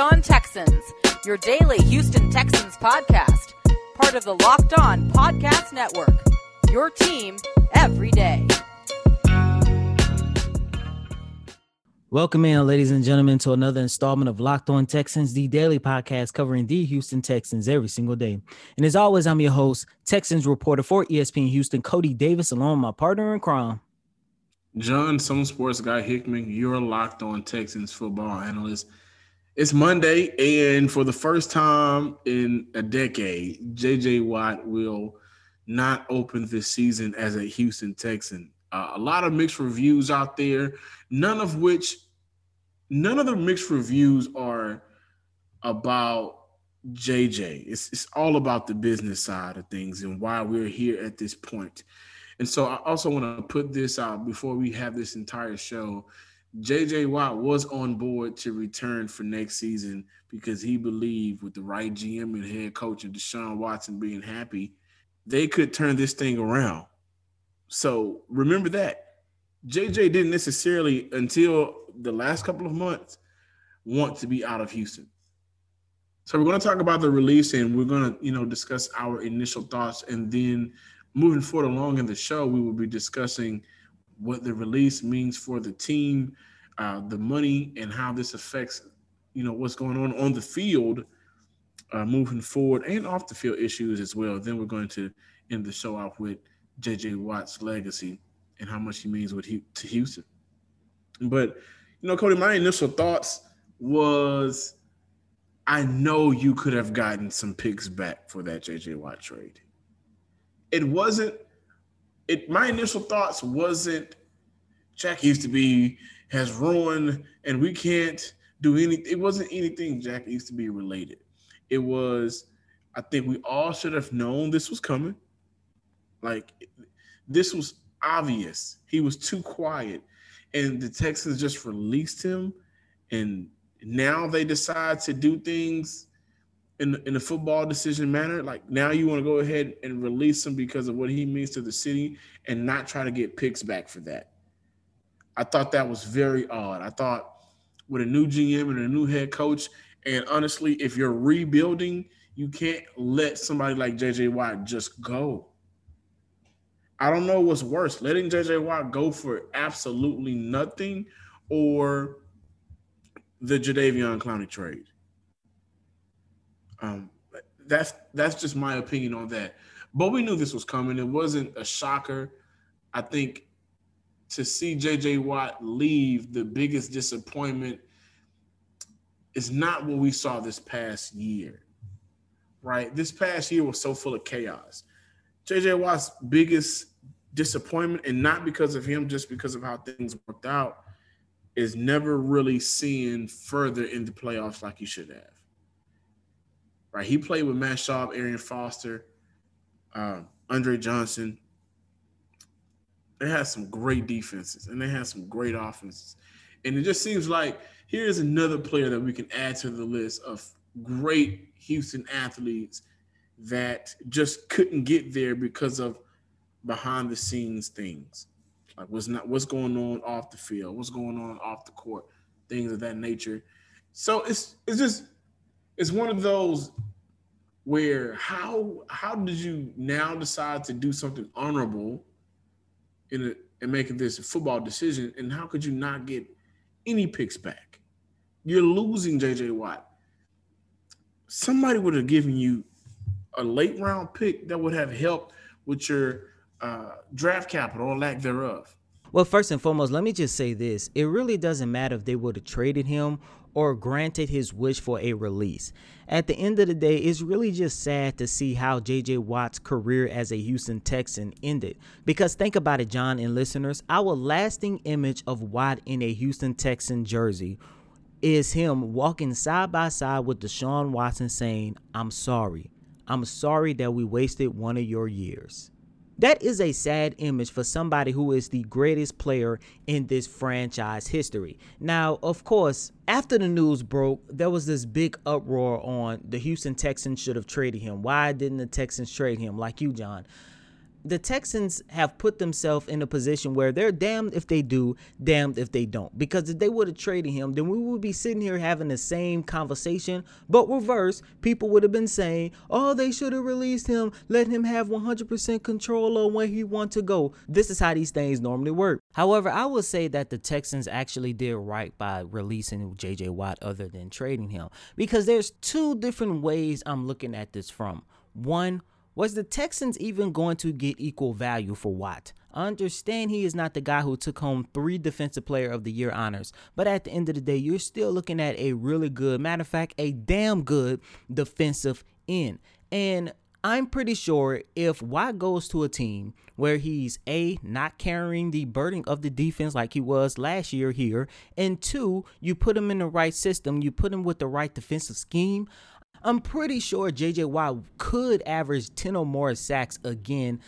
On Texans, your daily Houston Texans podcast, part of the Locked On Podcast Network. Your team every day. Welcome in, ladies and gentlemen, to another installment of Locked On Texans, the daily podcast covering the Houston Texans every single day. And as always, I'm your host, Texans reporter for ESPN Houston, Coty Davis, along with my partner in crime. John, some sports guy Hickman, you're locked on Texans football analyst. It's Monday, and for the first time in a decade, JJ Watt will not open this season as a Houston Texan. Uh, a lot of mixed reviews out there, none of which, none of the mixed reviews are about JJ. It's, it's all about the business side of things and why we're here at this point. And so I also want to put this out before we have this entire show. JJ Watt was on board to return for next season because he believed with the right GM and head coach and Deshaun Watson being happy, they could turn this thing around. So remember that. JJ didn't necessarily, until the last couple of months, want to be out of Houston. So we're going to talk about the release and we're going to, you know, discuss our initial thoughts. And then moving forward along in the show, we will be discussing what the release means for the team, uh, the money, and how this affects, you know, what's going on on the field uh, moving forward and off the field issues as well. Then we're going to end the show off with J.J. Watt's legacy and how much he means with he, to Houston. But you know, Cody, my initial thoughts was I know you could have gotten some picks back for that J.J. Watt trade. It wasn't. It my initial thoughts wasn't Jack Easterby has ruined and we can't do anything. It wasn't anything Jack Easterby related. It was. I think we all should have known this was coming. Like this was obvious. He was too quiet. And the Texans just released him. And now they decide to do things in, in a football decision manner. Like now you want to go ahead and release him because of what he means to the city and not try to get picks back for that. I thought that was very odd. I thought with a new GM and a new head coach, and honestly, if you're rebuilding, you can't let somebody like JJ Watt just go. I don't know what's worse, letting JJ Watt go for absolutely nothing or the Jadeveon Clowney trade. Um, that's that's just my opinion on that. But we knew this was coming. It wasn't a shocker. I think to see JJ Watt leave, the biggest disappointment is not what we saw this past year. Right? This past year was so full of chaos. JJ Watt's biggest disappointment, and not because of him, just because of how things worked out, is never really seeing further in the playoffs like he should have. Right? He played with Matt Schaub, Arian Foster, uh, Andre Johnson. They had some great defenses and they had some great offenses. And it just seems like here's another player that we can add to the list of great Houston athletes that just couldn't get there because of behind the scenes things. Like what's not what's going on off the field, what's going on off the court, things of that nature. So it's it's just it's one of those where how how did you now decide to do something honorable in making this football decision and how could you not get any picks back? You're losing JJ Watt. Somebody would have given you a late round pick that would have helped with your uh, draft capital or lack thereof. Well, first and foremost, let me just say this. It really doesn't matter if they would have traded him or granted his wish for a release. At the end of the day, it's really just sad to see how JJ Watt's career as a Houston Texan ended. Because think about it, John and listeners, our lasting image of Watt in a Houston Texan jersey is him walking side by side with Deshaun Watson saying, I'm sorry. I'm sorry that we wasted one of your years. That is a sad image for somebody who is the greatest player in this franchise history. Now, of course, after the news broke, there was this big uproar on the Houston Texans should have traded him. Why didn't the Texans trade him? Like you, John. The Texans have put themselves in a position where they're damned if they do, damned if they don't. Because if they would have traded him, then we would be sitting here having the same conversation, but reverse. People would have been saying, "Oh, they should have released him, let him have 100% control on where he wants to go." This is how these things normally work. However, I would say that the Texans actually did right by releasing JJ Watt other than trading him because there's two different ways I'm looking at this from. One, was the Texans even going to get equal value for Watt? I understand he is not the guy who took home three Defensive Player of the Year honors, but at the end of the day, you're still looking at a really good, matter of fact, a damn good defensive end. And I'm pretty sure if Watt goes to a team where he's A, not carrying the burden of the defense like he was last year here, and two, you put him in the right system, you put him with the right defensive scheme, I'm pretty sure JJ Watt could average 10 or more sacks again,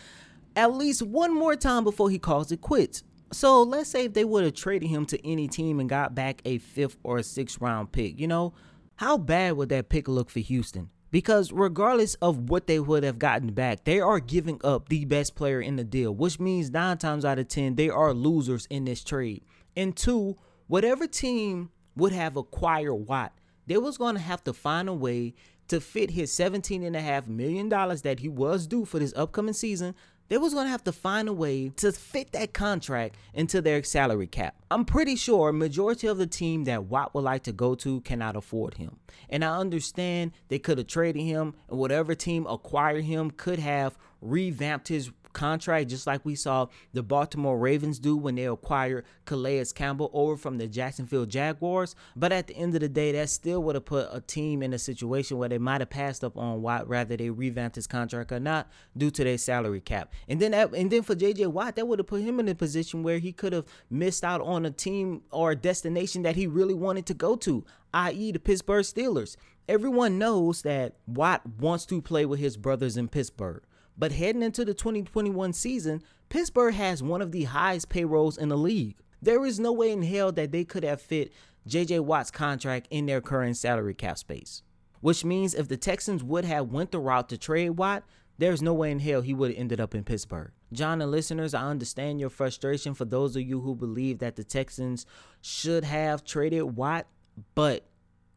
at least one more time before he calls it quits. So let's say if they would have traded him to any team and got back a fifth or a sixth round pick, you know, how bad would that pick look for Houston? Because regardless of what they would have gotten back, they are giving up the best player in the deal, which means nine times out of 10, they are losers in this trade. And two, whatever team would have acquired Watt, they was going to have to find a way to fit his $17.5 million that he was due for this upcoming season. They was going to have to find a way to fit that contract into their salary cap. I'm pretty sure majority of the team that Watt would like to go to cannot afford him. And I understand they could have traded him and whatever team acquired him could have revamped his contract, just like we saw the Baltimore Ravens do when they acquired Calais Campbell over from the Jacksonville Jaguars. But at the end of the day, that still would have put a team in a situation where they might have passed up on Watt, rather they revamped his contract or not, due to their salary cap. And then, and then for JJ Watt, that would have put him in a position where he could have missed out on a team or a destination that he really wanted to go to, i.e., the Pittsburgh Steelers. Everyone knows that Watt wants to play with his brothers in Pittsburgh. But heading into the 2021 season, Pittsburgh has one of the highest payrolls in the league. There is no way in hell that they could have fit JJ Watt's contract in their current salary cap space. Which means if the Texans would have went the route to trade Watt, there's no way in hell he would have ended up in Pittsburgh. John and listeners, I understand your frustration for those of you who believe that the Texans should have traded Watt, but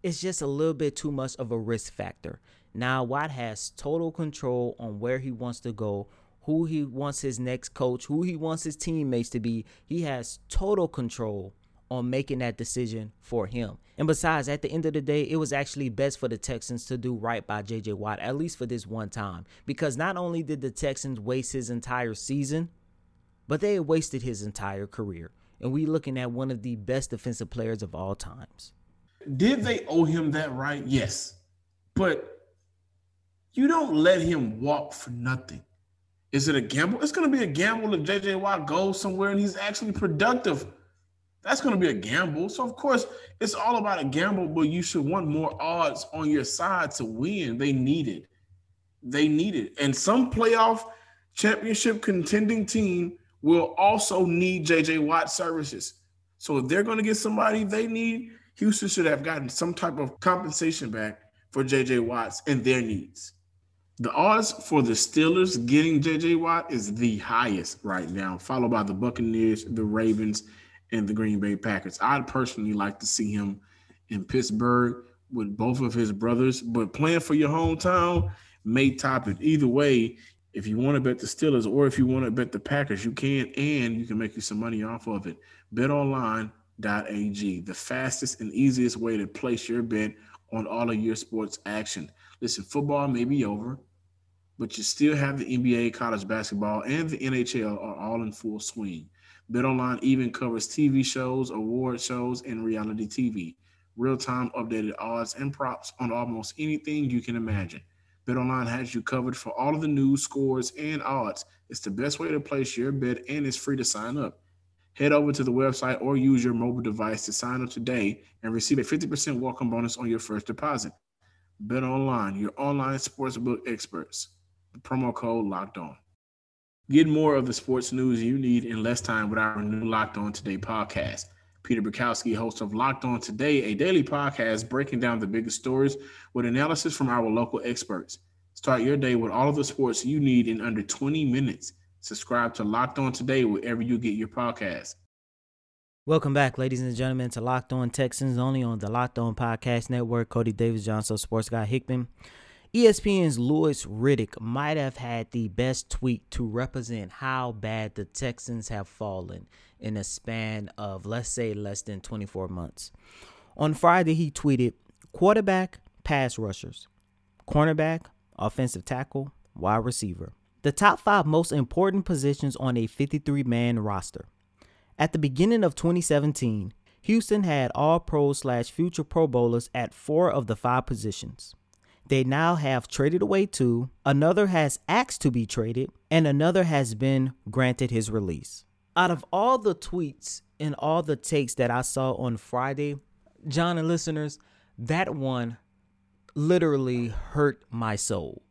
it's just a little bit too much of a risk factor. Now Watt has total control on where he wants to go, who he wants his next coach, who he wants his teammates to be. He has total control on making that decision for him. And besides, at the end of the day, it was actually best for the Texans to do right by JJ Watt, at least for this one time. Because not only did the Texans waste his entire season, but they had wasted his entire career. And we looking at one of the best defensive players of all times. Did they owe him that right? Yes. But you don't let him walk for nothing. Is it a gamble? It's going to be a gamble if JJ Watt goes somewhere and he's actually productive. That's going to be a gamble. So, of course, it's all about a gamble, but you should want more odds on your side to win. They need it. They need it. And some playoff championship contending team will also need JJ Watt services. So, if they're going to get somebody they need, Houston should have gotten some type of compensation back for JJ Watts and their needs. The odds for the Steelers getting JJ Watt is the highest right now, followed by the Buccaneers, the Ravens, and the Green Bay Packers. I'd personally like to see him in Pittsburgh with both of his brothers, but playing for your hometown may top it. Either way, if you want to bet the Steelers or if you want to bet the Packers, you can, and you can make you some money off of it. BetOnline.ag, the fastest and easiest way to place your bet on all of your sports action. Listen, football may be over, but you still have the NBA, college basketball, and the NHL are all in full swing. BetOnline even covers TV shows, award shows, and reality TV. Real-time updated odds and props on almost anything you can imagine. BetOnline has you covered for all of the news, scores, and odds. It's the best way to place your bet, and it's free to sign up. Head over to the website or use your mobile device to sign up today and receive a 50% welcome bonus on your first deposit. Bet online, your online sportsbook experts. The promo code locked on. Get more of the sports news you need in less time with our new Locked On Today podcast. Peter Bukowski, host of Locked On Today, a daily podcast breaking down the biggest stories with analysis from our local experts. Start your day with all of the sports you need in under 20 minutes. Subscribe to Locked On Today wherever you get your podcast. Welcome back, ladies and gentlemen, to Locked On Texans, only on the Locked On Podcast Network. Coty Davis, Johnson, Sports Guy Hickman. ESPN's Louis Riddick might have had the best tweet to represent how bad the Texans have fallen in a span of, let's say, less than 24 months. On Friday, he tweeted quarterback, pass rushers, cornerback, offensive tackle, wide receiver. The top five most important positions on a 53 man roster. At the beginning of 2017, Houston had all pro slash future Pro Bowlers at four of the five positions. They now have traded away two, another has asked to be traded, and another has been granted his release. Out of all the tweets and all the takes that I saw on Friday, John and listeners, that one literally hurt my soul.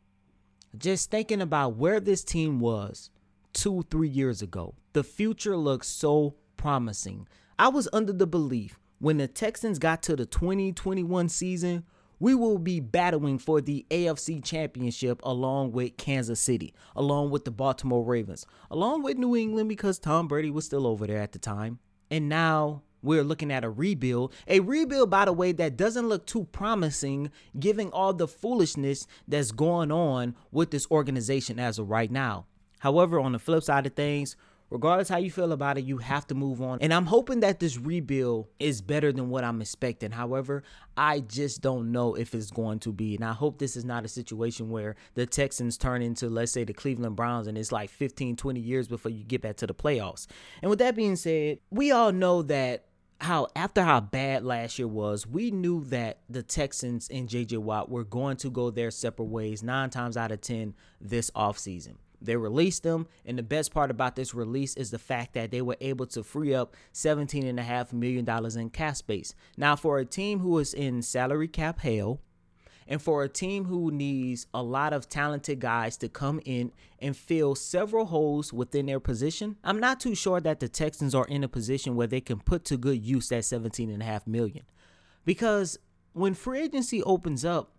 Just thinking about where this team was two, three years ago. The future looks so promising. I was under the belief when the Texans got to the 2021 season, we will be battling for the AFC Championship along with Kansas City, along with the Baltimore Ravens, along with New England because Tom Brady was still over there at the time. And now we're looking at a rebuild. A rebuild, by the way, that doesn't look too promising given all the foolishness that's going on with this organization as of right now. However, on the flip side of things, regardless how you feel about it, you have to move on. And I'm hoping that this rebuild is better than what I'm expecting. However, I just don't know if it's going to be. And I hope this is not a situation where the Texans turn into, let's say, the Cleveland Browns and it's like 15, 20 years before you get back to the playoffs. And with that being said, we all know that how after how bad last year was, we knew that the Texans and JJ Watt were going to go their separate ways nine times out of 10 this offseason. They released them, and the best part about this release is the fact that they were able to free up $17.5 million in cap space. Now, for a team who is in salary cap hell, and for a team who needs a lot of talented guys to come in and fill several holes within their position, I'm not too sure that the Texans are in a position where they can put to good use that 17.5 million. Because when free agency opens up,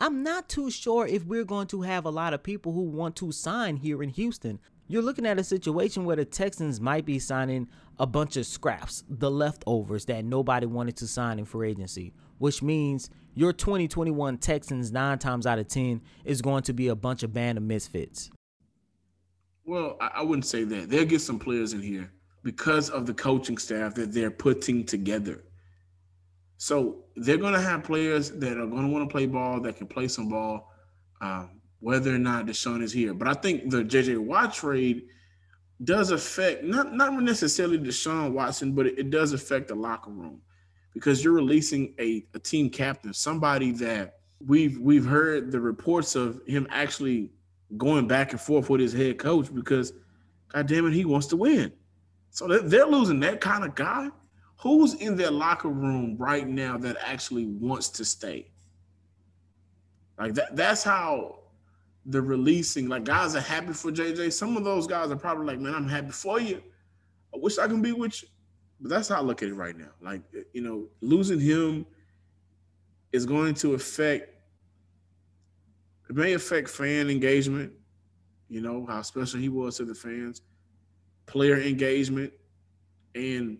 I'm not too sure if we're going to have a lot of people who want to sign here in Houston. You're looking at a situation where the Texans might be signing a bunch of scraps, the leftovers that nobody wanted to sign in free agency, which means your 2021 Texans, nine times out of 10, is going to be a bunch of band of misfits. Well, I wouldn't say that. They'll get some players in here because of the coaching staff that they're putting together. So they're going to have players that are going to want to play ball, that can play some ball, um, whether or not Deshaun is here. But I think the JJ Watt trade does affect not not necessarily Deshaun Watson, but it, it does affect the locker room because you're releasing a, a team captain, somebody that we've we've heard the reports of him actually going back and forth with his head coach because, God damn it, he wants to win. So they're losing that kind of guy who's in their locker room right now that actually wants to stay? Like that that's how the releasing, like guys are happy for JJ. Some of those guys are probably like, man, I'm happy for you. I wish I can be with you. But that's how I look at it right now. Like, eh, you know, losing him is going to affect it may affect fan engagement, you know, how special he was to the fans, player engagement, and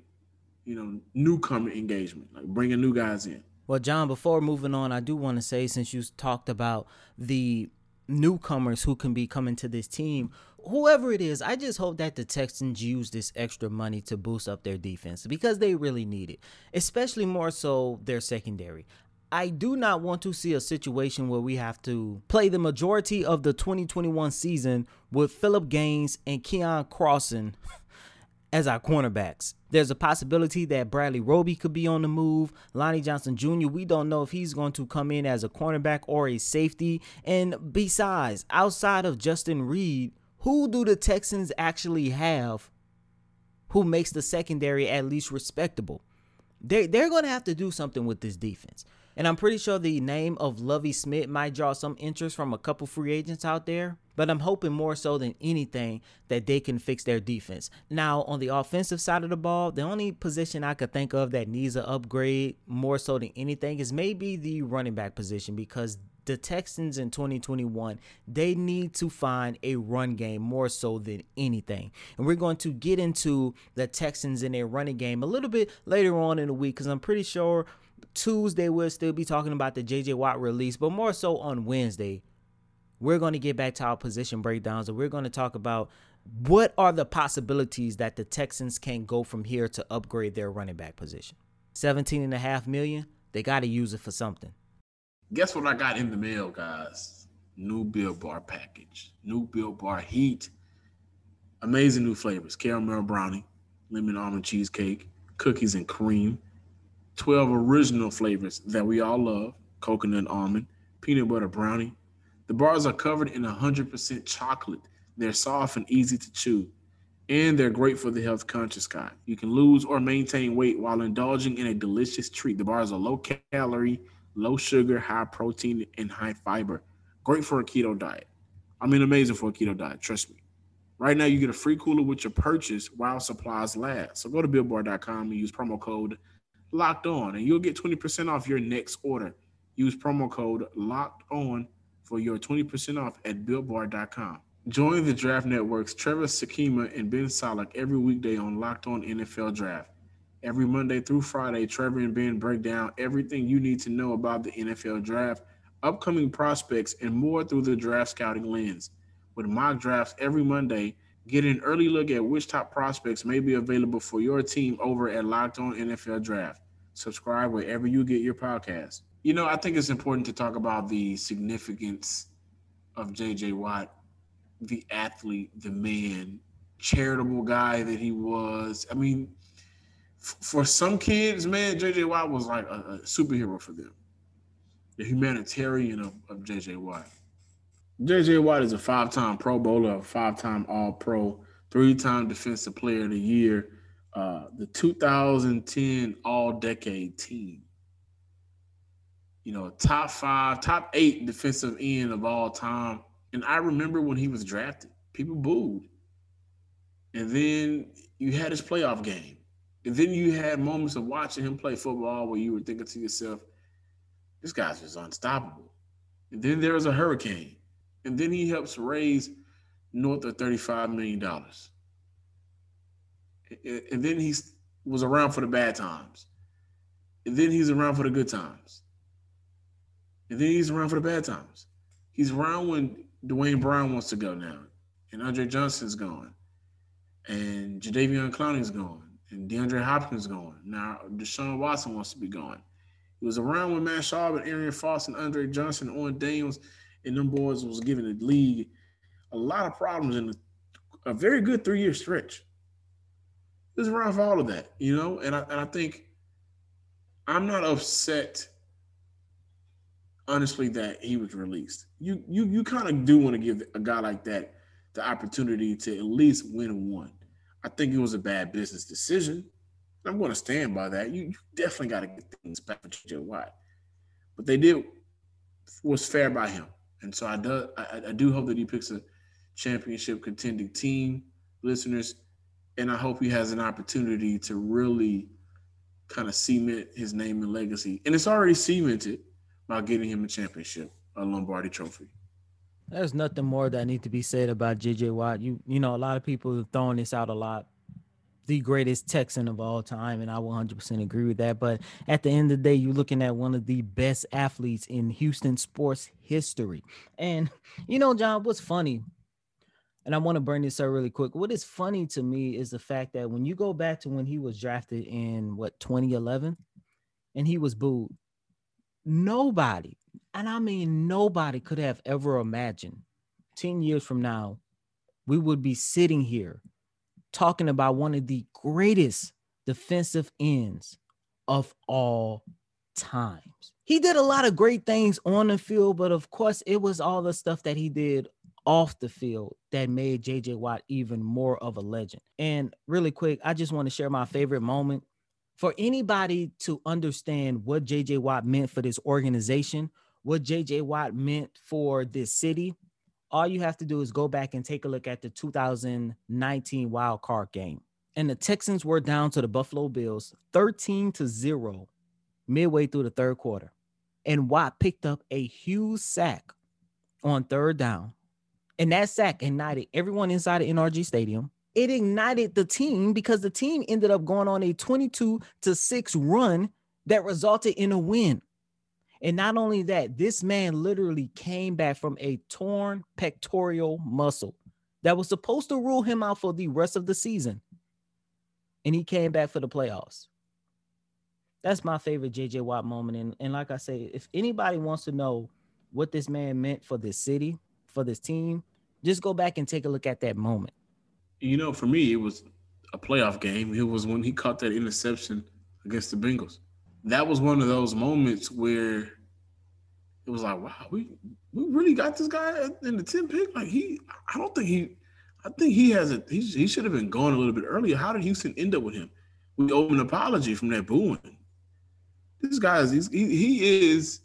you know, newcomer engagement, like bringing new guys in. Well, John, before moving on, I do want to say since you talked about the newcomers who can be coming to this team, whoever it is, I just hope that the Texans use this extra money to boost up their defense because they really need it, especially more so their secondary. I do not want to see a situation where we have to play the majority of the 2021 season with Phillip Gaines and Keion Crossen as our cornerbacks. There's a possibility that Bradley Roby could be on the move. Lonnie Johnson Jr., we don't know if he's going to come in as a cornerback or a safety. And besides, outside of Justin Reid, who do the Texans actually have who makes the secondary at least respectable? They, they're to have to do something with this defense. And I'm pretty sure the name of Lovie Smith might draw some interest from a couple free agents out there. But I'm hoping more so than anything that they can fix their defense. Now, on the offensive side of the ball, the only position I could think of that needs an upgrade more so than anything is maybe the running back position because the Texans in 2021, they need to find a run game more so than anything. And we're going to get into the Texans in their running game a little bit later on in the week because I'm pretty sure Tuesday we'll still be talking about the JJ Watt release, but more so on Wednesday. We're going to get back to our position breakdowns and we're going to talk about what are the possibilities that the Texans can go from here to upgrade their running back position. 17 and a half million, they got to use it for something. Guess what I got in the mail, guys? New Built Bar package. New Built Bar heat. Amazing new flavors. Caramel brownie, lemon almond cheesecake, cookies and cream. 12 original flavors that we all love. Coconut almond, peanut butter brownie. The bars are covered in 100% chocolate. They're soft and easy to chew. And they're great for the health conscious guy. You can lose or maintain weight while indulging in a delicious treat. The bars are low calorie, low sugar, high protein, and high fiber. Great for a keto diet. I mean, amazing for a keto diet. Trust me. Right now, you get a free cooler with your purchase while supplies last. So go to builtbar.com and use promo code locked on, and you'll get 20% off your next order. Use promo code locked on for your 20% off at builtbar.com. Join the Draft Network's Trevor Sikkema and Ben Solak every weekday on Locked On NFL Draft. Every Monday through Friday, Trevor and Ben break down everything you need to know about the NFL draft, upcoming prospects, and more through the draft scouting lens. With mock drafts every Monday, get an early look at which top prospects may be available for your team over at Locked On NFL Draft. Subscribe wherever you get your podcast. You know, I think it's important to talk about the significance of JJ Watt, the athlete, the man, charitable guy that he was. I mean, for some kids, man, JJ Watt was like a, a superhero for them. The humanitarian of, of JJ Watt. JJ Watt is a five time Pro Bowler, a five time All Pro, three time Defensive Player of the Year, uh, the 2010 All Decade Team. You know, top five, top eight defensive end of all time. And I remember when he was drafted, people booed. And then you had his playoff game and then you had moments of watching him play football where you were thinking to yourself, this guy's just unstoppable. And then there was a hurricane. And then he helps raise north of $35 million. And then he was around for the bad times. And then he's around for the good times. And then he's around for the bad times. He's around when Duane Brown wants to go now. And Andre Johnson's gone. And Jadeveon Clowney's gone and DeAndre Hopkins going. Now Deshaun Watson wants to be going. He was around when Matt Schaub and Arian Foster and Andre Johnson, Owen Daniels, and them boys was giving the league a lot of problems in a, very good three-year stretch. He was around for all of that, you know, and I and I think I'm not upset honestly that he was released. You you you kind of do want to give a guy like that the opportunity to at least win one. I think it was a bad business decision. I'm going to stand by that. You, you definitely got to get things back for JJ Watt, but they did was fair by him, and so I do I, I do hope that he picks a championship contending team, listeners, and I hope he has an opportunity to really kind of cement his name and legacy, and it's already cemented by getting him a championship, a Lombardi Trophy. There's nothing more that need to be said about JJ Watt. You you know, a lot of people have thrown this out a lot. The greatest Texan of all time, and I 100% agree with that. But at the end of the day, you're looking at one of the best athletes in Houston sports history. And you know, John, what's funny, and I want to bring this up really quick. What is funny to me is the fact that when you go back to when he was drafted in what 2011, and he was booed, nobody, and I mean, nobody could have ever imagined 10 years from now, we would be sitting here talking about one of the greatest defensive ends of all times. He did a lot of great things on the field, but of course, it was all the stuff that he did off the field that made JJ Watt even more of a legend. And really quick, I just want to share my favorite moment. For anybody to understand what JJ Watt meant for this organization what JJ Watt meant for this city, all you have to do is go back and take a look at the 2019 wild card game. And the Texans were down to the Buffalo Bills 13 to 0 midway through the third quarter. and Watt picked up a huge sack on third down. And that sack ignited everyone inside of NRG Stadium. It ignited the team because the team ended up going on a 22 to 6 run that resulted in a win. And not only that, this man literally came back from a torn pectoral muscle that was supposed to rule him out for the rest of the season. And he came back for the playoffs. That's my favorite JJ Watt moment. And, and like I say, if anybody wants to know what this man meant for this city, for this team, just go back and take a look at that moment. You know, for me, it was a playoff game. It was when he caught that interception against the Bengals. That was one of those moments where it was like, wow, we we really got this guy in the 10 pick. Like he, I don't think he, I think he has a, he, he should have been gone a little bit earlier. How did Houston end up with him? We owe an apology from that booing. This guy is, he, he is,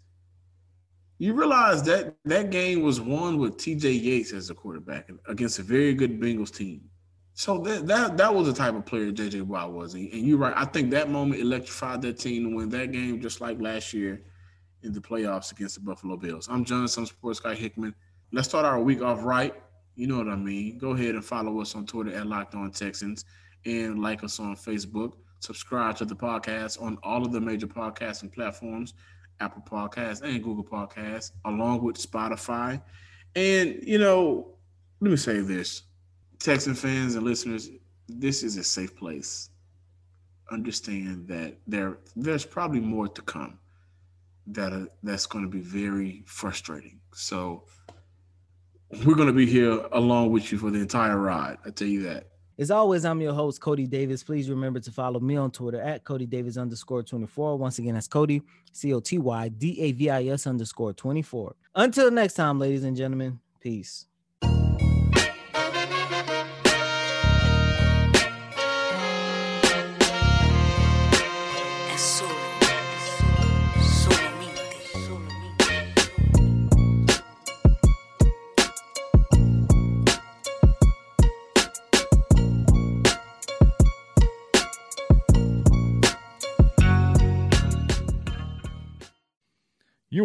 you realize that that game was won with TJ Yates as a quarterback against a very good Bengals team. So that that that was the type of player JJ Watt was, and you're right. I think that moment electrified that team to win that game, just like last year in the playoffs against the Buffalo Bills. I'm John, some sports guy Hickman. Let's start our week off right. You know what I mean. Go ahead and follow us on Twitter at Locked On Texans and like us on Facebook. Subscribe to the podcast on all of the major podcasting platforms, Apple Podcasts and Google Podcasts, along with Spotify. And you know, let me say this. Texan fans and listeners, this is a safe place. Understand that there there's probably more to come that are, that's going to be very frustrating. So we're going to be here along with you for the entire ride. I tell you that. As always, I'm your host, Coty Davis. Please remember to follow me on Twitter at Coty Davis underscore 24. Once again, that's Coty, C O T Y D A V I S underscore 24. Until next time, ladies and gentlemen, peace.